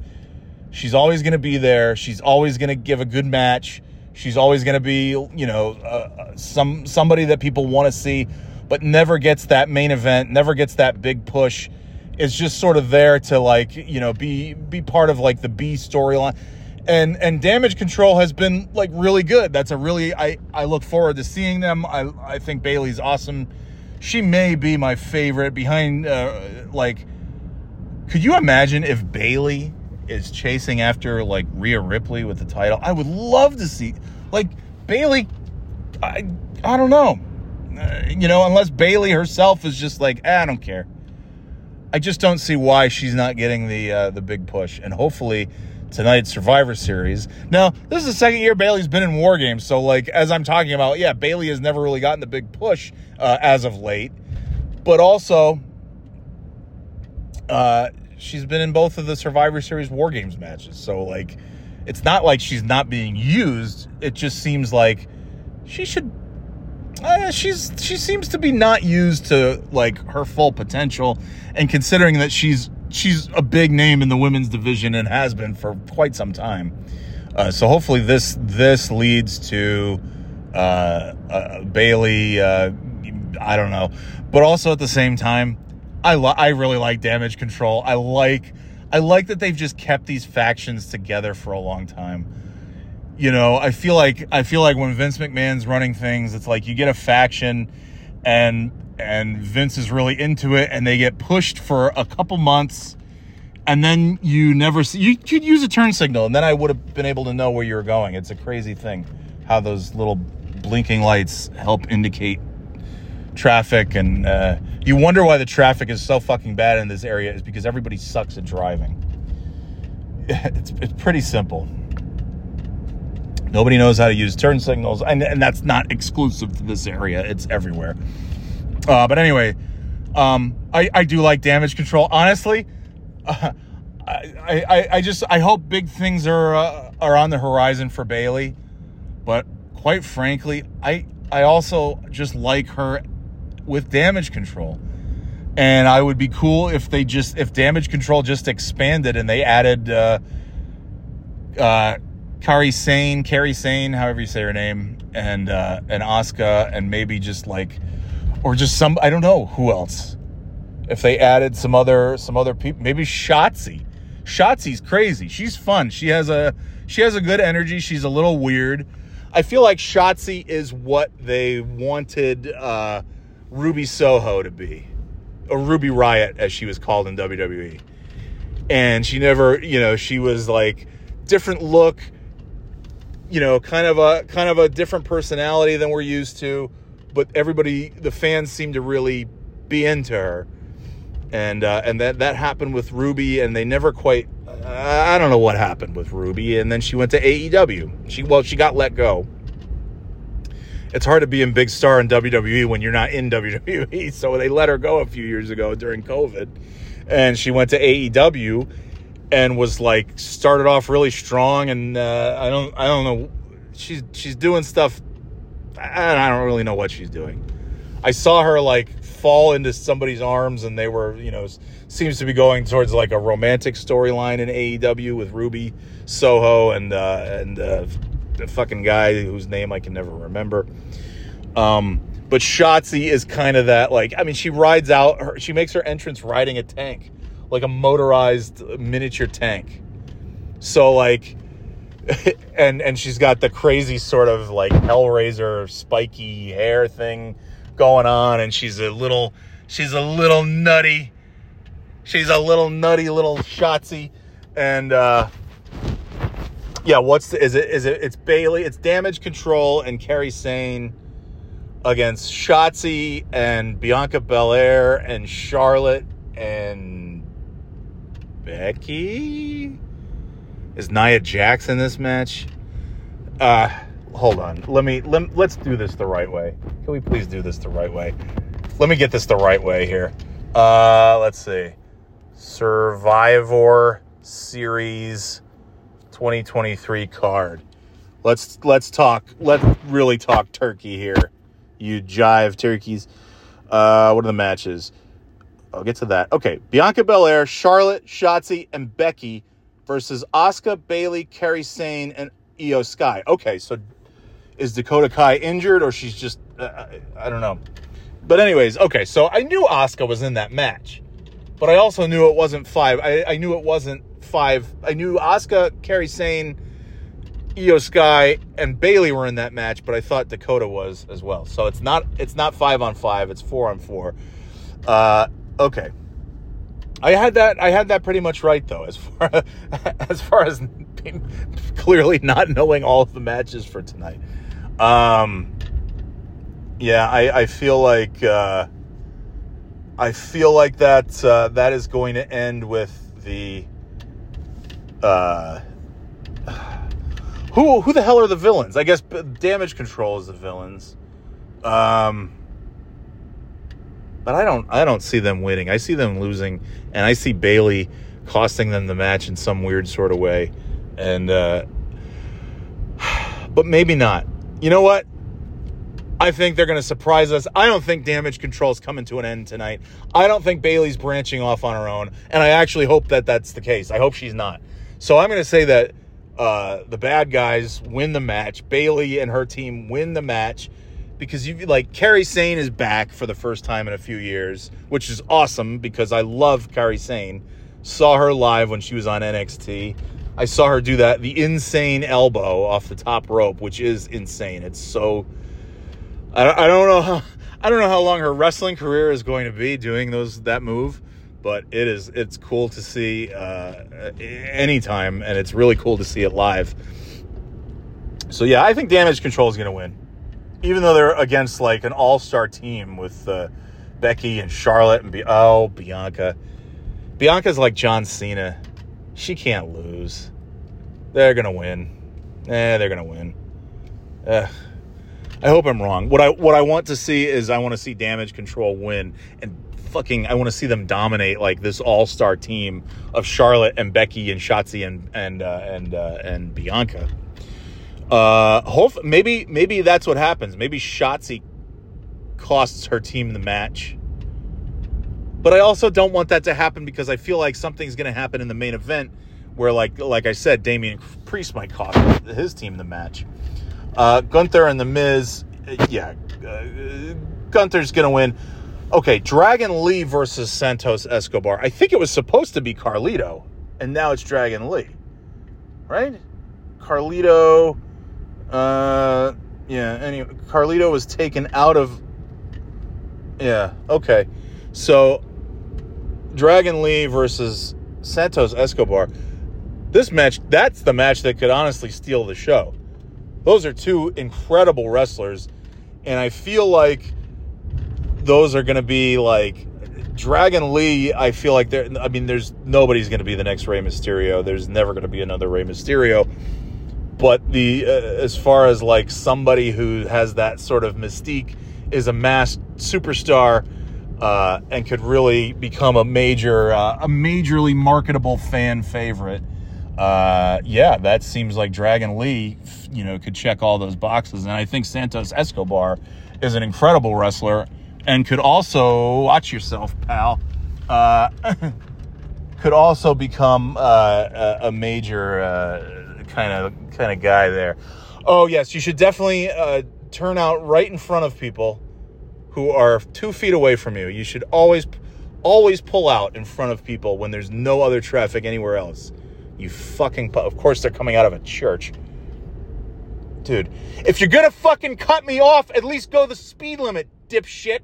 she's always going to be there. She's always going to give a good match. She's always going to be, you know, uh, some somebody that people want to see, but never gets that main event, never gets that big push. It's just sort of there to like, you know, be be part of like the B storyline. And and damage control has been like really good. That's a really I I look forward to seeing them. I I think Bayley's awesome. She may be my favorite behind uh, like could you imagine if Bayley is chasing after like Rhea Ripley with the title. I would love to see like Bayley. I I don't know, uh, you know, unless Bayley herself is just like eh, I don't care. I just don't see why she's not getting the uh, the big push, and hopefully tonight's Survivor Series. Now, this is the second year Bayley's been in War Games, so like as I'm talking about, yeah, Bayley has never really gotten the big push uh, as of late, but also uh, she's been in both of the Survivor Series War Games matches. So like it's not like she's not being used. It just seems like she should uh, she's she seems to be not used to like her full potential and considering that she's she's a big name in the women's division and has been for quite some time. Uh, so hopefully this this leads to uh, uh Bayley uh, I don't know. But also at the same time I I really like damage control. I like I like that they've just kept these factions together for a long time. You know, I feel like I feel like when Vince McMahon's running things, it's like you get a faction and and Vince is really into it and they get pushed for a couple months and then you never see you could use a turn signal and then I would have been able to know where you were going. It's a crazy thing how those little blinking lights help indicate traffic and uh, you wonder why the traffic is so fucking bad in this area is because everybody sucks at driving. It's, it's pretty simple. Nobody knows how to use turn signals and, and that's not exclusive to this area. It's everywhere uh, but anyway um, I, I do like damage control honestly uh, I, I, I just I hope big things are uh, are on the horizon for Bayley. but quite frankly I I also just like her with damage control. And I would be cool if they just if damage control just expanded and they added uh uh Kari Sane, Carrie Sane, however you say her name, and uh and Asuka and maybe just like or just some I don't know who else. If they added some other some other people, maybe Shotzi. Shotzi's crazy. She's fun. She has a she has a good energy. She's a little weird. I feel like Shotzi is what they wanted uh Ruby Soho to be, or Ruby Riot as she was called in WWE. And she never, you know, she was like different look, you know, kind of a kind of a different personality than we're used to, but everybody, the fans seem to really be into her. And uh, and that that happened with Ruby, and they never quite. I don't know what happened with Ruby, and then she went to AEW. She well, she got let go it's hard to be a big star in WWE when you're not in WWE. So they let her go a few years ago during COVID, and she went to AEW and was like started off really strong. And uh, I don't I don't know she's she's doing stuff. I don't really know what she's doing. I saw her like fall into somebody's arms, and they were you know seems to be going towards like a romantic storyline in AEW with Ruby Soho and uh, and uh, the fucking guy whose name I can never remember. Um, but Shotzi is kind of that like I mean she rides out her she makes her entrance riding a tank like a motorized miniature tank. So like and and she's got the crazy sort of like Hellraiser spiky hair thing going on and she's a little she's a little nutty. She's a little nutty little Shotzi and uh yeah, what's the, is it? Is it? It's Bayley. It's Damage Control and Kairi Sane against Shotzi and Bianca Belair and Charlotte and Becky. Is Nia Jax in this match? Uh, hold on. Let me let, let's do this the right way. Can we please do this the right way? Let me get this the right way here. Uh, let's see. Survivor Series 2023 card. Let's let's talk. Let's really talk turkey here. You jive turkeys. Uh, what are the matches? I'll get to that. Okay, Bianca Belair, Charlotte, Shotzi, and Becky versus Asuka, Bayley, Kerry Sane, and Iyo Sky. Okay, so is Dakota Kai injured or she's just uh, I don't know. But anyways, okay, so I knew Asuka was in that match, but I also knew it wasn't five. I, I knew it wasn't five. I knew Asuka, Kerry Sane, Iyo Sky, and Bayley were in that match, but I thought Dakota was as well. So it's not it's not five on five. It's four on four. Uh, okay. I had that. I had that pretty much right though, as far as far as clearly not knowing all of the matches for tonight. Um, yeah, I, I feel like uh, I feel like that uh, that is going to end with the uh, who who the hell are the villains? I guess Damage Control is the villains. Um, but I don't I don't see them winning. I see them losing, and I see Bayley costing them the match in some weird sort of way. And uh, but maybe not. You know what? I think they're going to surprise us. I don't think damage control is coming to an end tonight. I don't think Bayley's branching off on her own, and I actually hope that that's the case. I hope she's not. So I'm going to say that uh, the bad guys win the match. Bayley and her team win the match because you like Kairi Sane is back for the first time in a few years, which is awesome because I love Kairi Sane. Saw her live when she was on NXT. I saw her do that the insane elbow off the top rope, which is insane. It's so I, I don't know how I don't know how long her wrestling career is going to be doing those that move but it is it's cool to see uh, anytime, and it's really cool to see it live. So yeah, I think Damage Control is going to win, even though they're against like an all star team with uh, Becky and Charlotte and Be- oh Bianca. Bianca's like John Cena; she can't lose. They're gonna win. Eh, they're gonna win. Uh, I hope I'm wrong. What I what I want to see is I want to see Damage Control win and fucking I want to see them dominate like this all star team of Charlotte and Becky and Shotzi and and uh, and uh, and Bianca. Uh, hope maybe maybe that's what happens. Maybe Shotzi costs her team the match. But I also don't want that to happen because I feel like something's going to happen in the main event where, like like I said, Damian Priest might cost his team the match. Uh, Gunther and the Miz, yeah, uh, Gunther's going to win. Okay, Dragon Lee versus Santos Escobar. I think it was supposed to be Carlito, and now it's Dragon Lee. Right? Carlito. Uh, yeah, anyway, Carlito was taken out of. Yeah, okay. So, Dragon Lee versus Santos Escobar. This match, that's the match that could honestly steal the show. Those are two incredible wrestlers, and I feel like those are going to be like Dragon Lee. I feel like there. I mean, there's nobody's going to be the next Rey Mysterio. There's never going to be another Rey Mysterio. But the uh, as far as like somebody who has that sort of mystique is a masked superstar uh, and could really become a major uh, a majorly marketable fan favorite uh, yeah that seems like dragon lee you know could check all those boxes. And i think santos escobar is an incredible wrestler and could also watch yourself pal uh, could also become uh, a major kind of kind of guy there. Oh yes, you should definitely uh, turn out right in front of people who are two feet away from you. You should always always pull out in front of people when there's no other traffic anywhere else. You fucking pu- of course they're coming out of a church. Dude, if you're gonna fucking cut me off, at least go the speed limit, dipshit.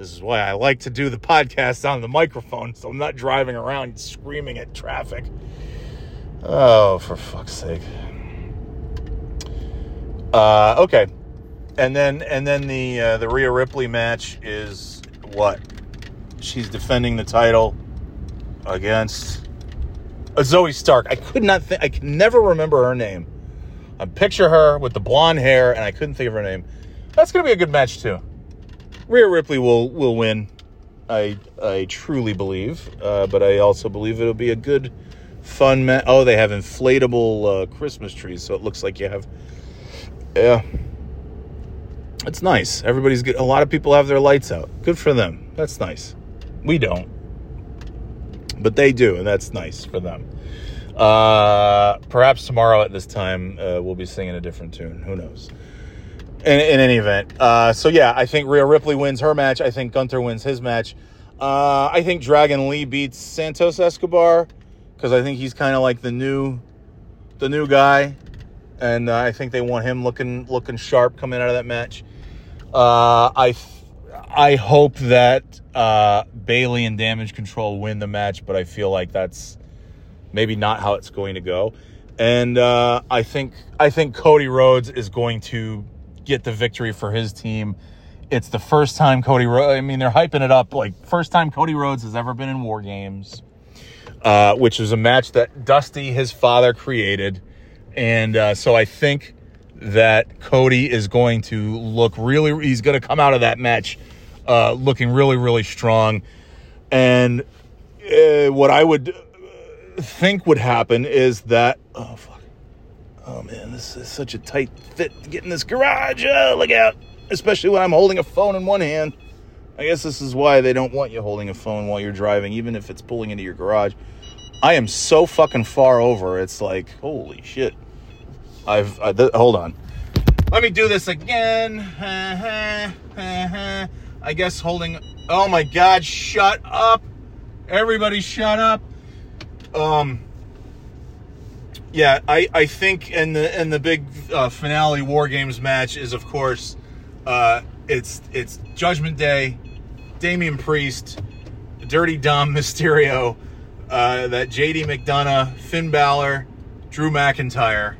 This is why I like to do the podcast on the microphone, so I'm not driving around screaming at traffic. Oh, for fuck's sake. Uh, okay, and then and then the uh, the Rhea Ripley match is what? She's defending the title against Zoey Stark. I could not think. I can never remember her name. I picture her with the blonde hair, and I couldn't think of her name. That's gonna be a good match too. Rhea Ripley will will win. I I truly believe, uh, but I also believe it'll be a good, fun match. Oh, they have inflatable uh, Christmas trees, so it looks like you have. Yeah, it's nice. Everybody's good. A lot of people have their lights out. Good for them. That's nice. We don't, but they do, and that's nice for them. Uh, perhaps tomorrow at this time uh, we'll be singing a different tune. Who knows? In, in any event. Uh, so yeah, I think Rhea Ripley wins her match. I think Gunther wins his match. Uh, I think Dragon Lee beats Santos Escobar because I think he's kind of like the new, the new guy, and uh, I think they want him looking looking sharp coming out of that match. Uh, I I hope that uh, Bayley and Damage Control win the match, but I feel like that's maybe not how it's going to go. And uh, I think I think Cody Rhodes is going to get the victory for his team. It's the first time Cody I mean, they're hyping it up like first time Cody Rhodes has ever been in War Games, uh, which is a match that Dusty, his father, created. And uh, so I think that Cody is going to look really, he's going to come out of that match uh, looking really, really strong. And uh, what I would think would happen is that, oh, Oh man, this is such a tight fit to get in this garage. Oh, look out. Especially when I'm holding a phone in one hand. I guess this is why they don't want you holding a phone while you're driving, even if it's pulling into your garage. I am so fucking far over. It's like, holy shit. I've, I, th- hold on. Let me do this again. I guess holding, oh my God, shut up. Everybody shut up. Um, yeah, I, I think and the and the big uh, finale War Games match is of course uh, it's it's Judgment Day, Damian Priest, Dirty Dom Mysterio, uh, that JD McDonagh, Finn Balor, Drew McIntyre,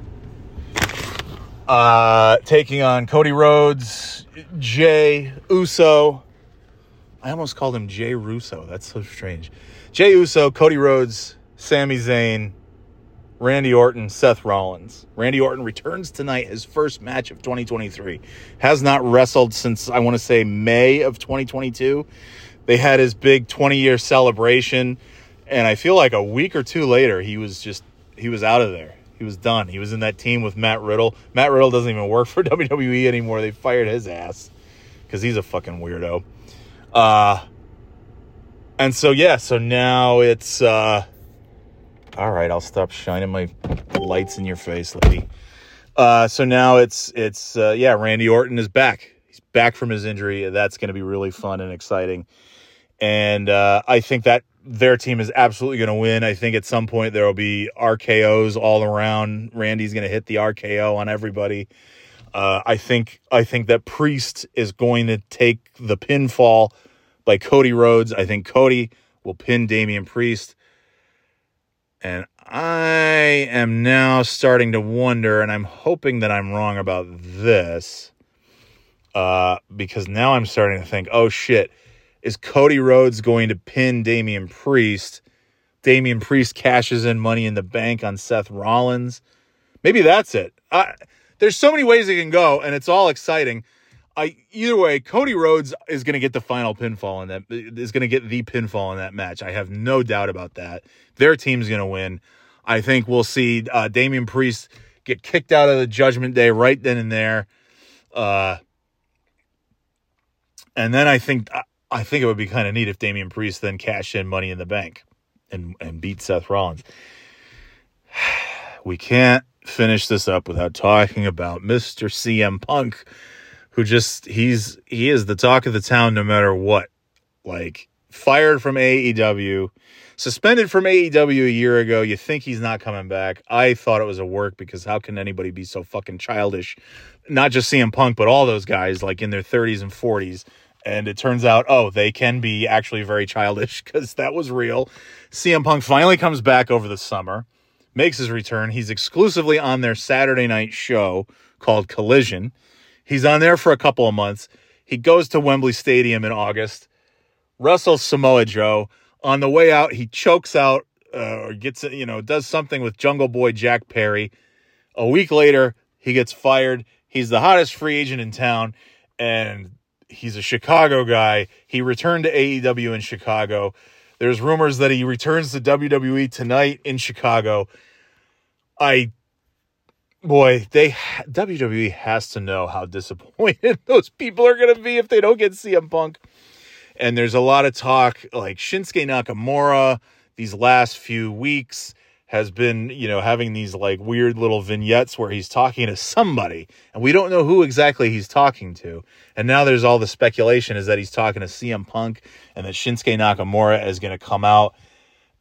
uh, taking on Cody Rhodes, Jay Uso. I almost called him Jay Russo. That's so strange. Jay Uso, Cody Rhodes, Sami Zayn Randy Orton, Seth Rollins. Randy Orton returns tonight, his first match of 2023. Has not wrestled since, I want to say, May of 2022. They had his big 20 year celebration, and I feel like a week or two later, he was just, he was out of there. He was done. He was in that team with Matt Riddle. Matt Riddle doesn't even work for WWE anymore. They fired his ass because he's a fucking weirdo. Uh, and so, yeah, so now it's, uh, all right, I'll stop shining my lights in your face, lady. Uh, so now it's it's uh, yeah, Randy Orton is back. He's back from his injury. That's going to be really fun and exciting. And uh, I think that their team is absolutely going to win. I think at some point there will be RKO's all around. Randy's going to hit the RKO on everybody. Uh, I think I think that Priest is going to take the pinfall by Cody Rhodes. I think Cody will pin Damian Priest. And I am now starting to wonder, and I'm hoping that I'm wrong about this, uh, because now I'm starting to think, oh shit, is Cody Rhodes going to pin Damian Priest Damian Priest cashes in money in the bank on Seth Rollins. Maybe that's it. I, there's so many ways it can go, and it's all exciting. I either way, Cody Rhodes is going to get the final pinfall in that is going to get the pinfall in that match. I have no doubt about that. Their team's going to win. I think we'll see uh, Damian Priest get kicked out of the Judgment Day right then and there. Uh, and then I think I think it would be kind of neat if Damian Priest then cashed in Money in the Bank and and beat Seth Rollins. We can't finish this up without talking about Mr. CM Punk, who just he's he is the talk of the town no matter what. Like fired from AEW, suspended from AEW a year ago. You think he's not coming back. I thought it was a work because how can anybody be so fucking childish? Not just CM Punk, but all those guys like in their 30s and 40s and it turns out, oh, they can be actually very childish because that was real. CM Punk finally comes back over the summer, makes his return. He's exclusively on their Saturday night show called Collision. He's on there for a couple of months. He goes to Wembley Stadium in August, wrestles Samoa Joe. On the way out, he chokes out uh, or gets, you know, does something with Jungle Boy Jack Perry. A week later, he gets fired. He's the hottest free agent in town. And he's a Chicago guy. He returned to AEW in Chicago. There's rumors that he returns to WWE tonight in Chicago. I boy, they WWE has to know how disappointed those people are going to be if they don't get CM Punk. And there's a lot of talk like Shinsuke Nakamura these last few weeks has been, you know, having these like weird little vignettes where he's talking to somebody and we don't know who exactly he's talking to. And now there's all the speculation is that he's talking to CM Punk and that Shinsuke Nakamura is going to come out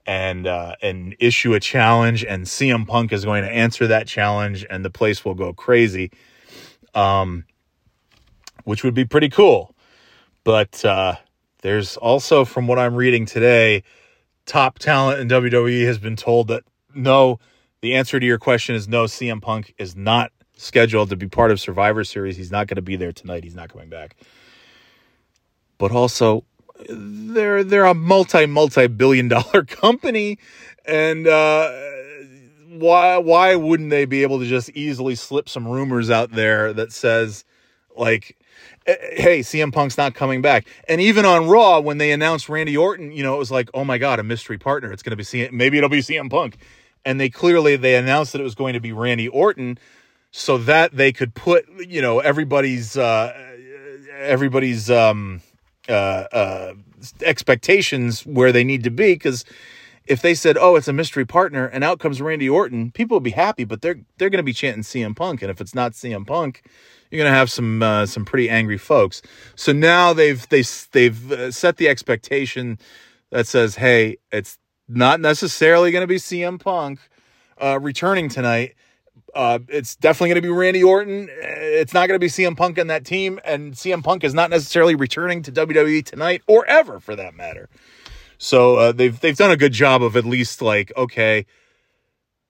and uh, and issue a challenge and CM Punk is going to answer that challenge and the place will go crazy. Um which would be pretty cool. But uh there's also from what I'm reading today top talent in WWE has been told that no, the answer to your question is no. CM Punk is not scheduled to be part of Survivor Series. He's not going to be there tonight. He's not coming back. But also, they're they're a multi multi billion dollar company, and uh, why why wouldn't they be able to just easily slip some rumors out there that says like eh, hey, CM Punk's not coming back. And even on Raw, when they announced Randy Orton, you know, it was like, oh my God, a mystery partner. It's going to be CM, maybe it'll be CM Punk and they clearly they announced that it was going to be Randy Orton so that they could put you know everybody's uh everybody's um uh uh expectations where they need to be cuz if they said oh it's a mystery partner and out comes Randy Orton people will be happy but they're they're going to be chanting CM Punk and if it's not CM Punk you're going to have some uh, some pretty angry folks so now they've they they've uh, set the expectation that says hey it's not necessarily going to be CM Punk uh, returning tonight. Uh, it's definitely going to be Randy Orton. It's not going to be CM Punk on that team, and CM Punk is not necessarily returning to WWE tonight or ever, for that matter. So uh, they've they've done a good job of at least like okay,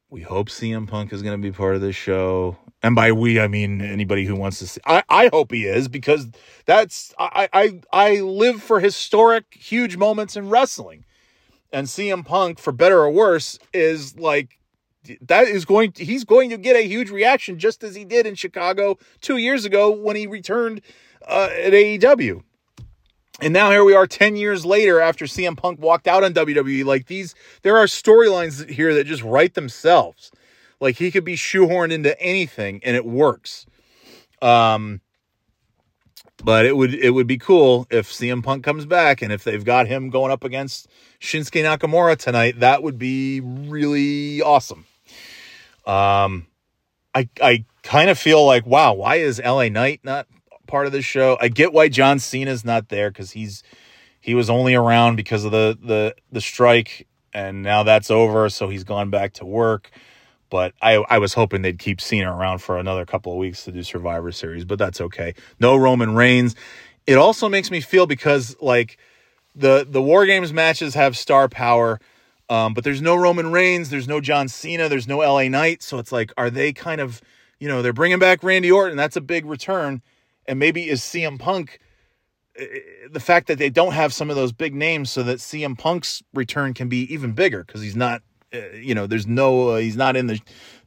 we hope CM Punk is going to be part of this show, and by we I mean anybody who wants to see. I I hope he is because that's I I I live for historic huge moments in wrestling and CM Punk, for better or worse, is like that is going to, he's going to get a huge reaction just as he did in Chicago two years ago when he returned uh, at AEW. And now here we are 10 years later after CM Punk walked out on WWE. Like these, there are storylines here that just write themselves. Like he could be shoehorned into anything and it works. Um, but it would it would be cool if CM Punk comes back and if they've got him going up against Shinsuke Nakamura tonight, that would be really awesome. Um I I kind of feel like wow, why is LA Knight not part of this show? I get why John Cena's not there cuz he's he was only around because of the the the strike and now that's over so he's gone back to work. But I, I was hoping they'd keep Cena around for another couple of weeks to do Survivor Series, but that's okay. No Roman Reigns. It also makes me feel because like the the War Games matches have star power, um, but there's no Roman Reigns, there's no John Cena, there's no LA Knight, so it's like, are they kind of, you know, they're bringing back Randy Orton, that's a big return, and maybe is CM Punk the fact that they don't have some of those big names so that CM Punk's return can be even bigger because he's not, uh, you know, there's no, uh, he's not in the.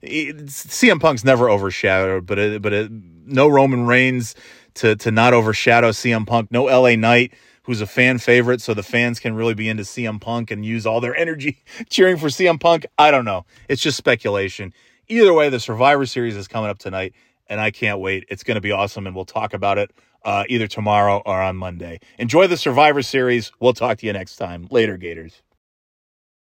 CM Punk's never overshadowed, but it, but it, no Roman Reigns to to not overshadow CM Punk. No LA Knight, who's a fan favorite, so the fans can really be into CM Punk and use all their energy cheering for CM Punk. I don't know. It's just speculation. Either way, the Survivor Series is coming up tonight, and I can't wait. It's going to be awesome, and we'll talk about it uh, either tomorrow or on Monday. Enjoy the Survivor Series. We'll talk to you next time. Later, Gators.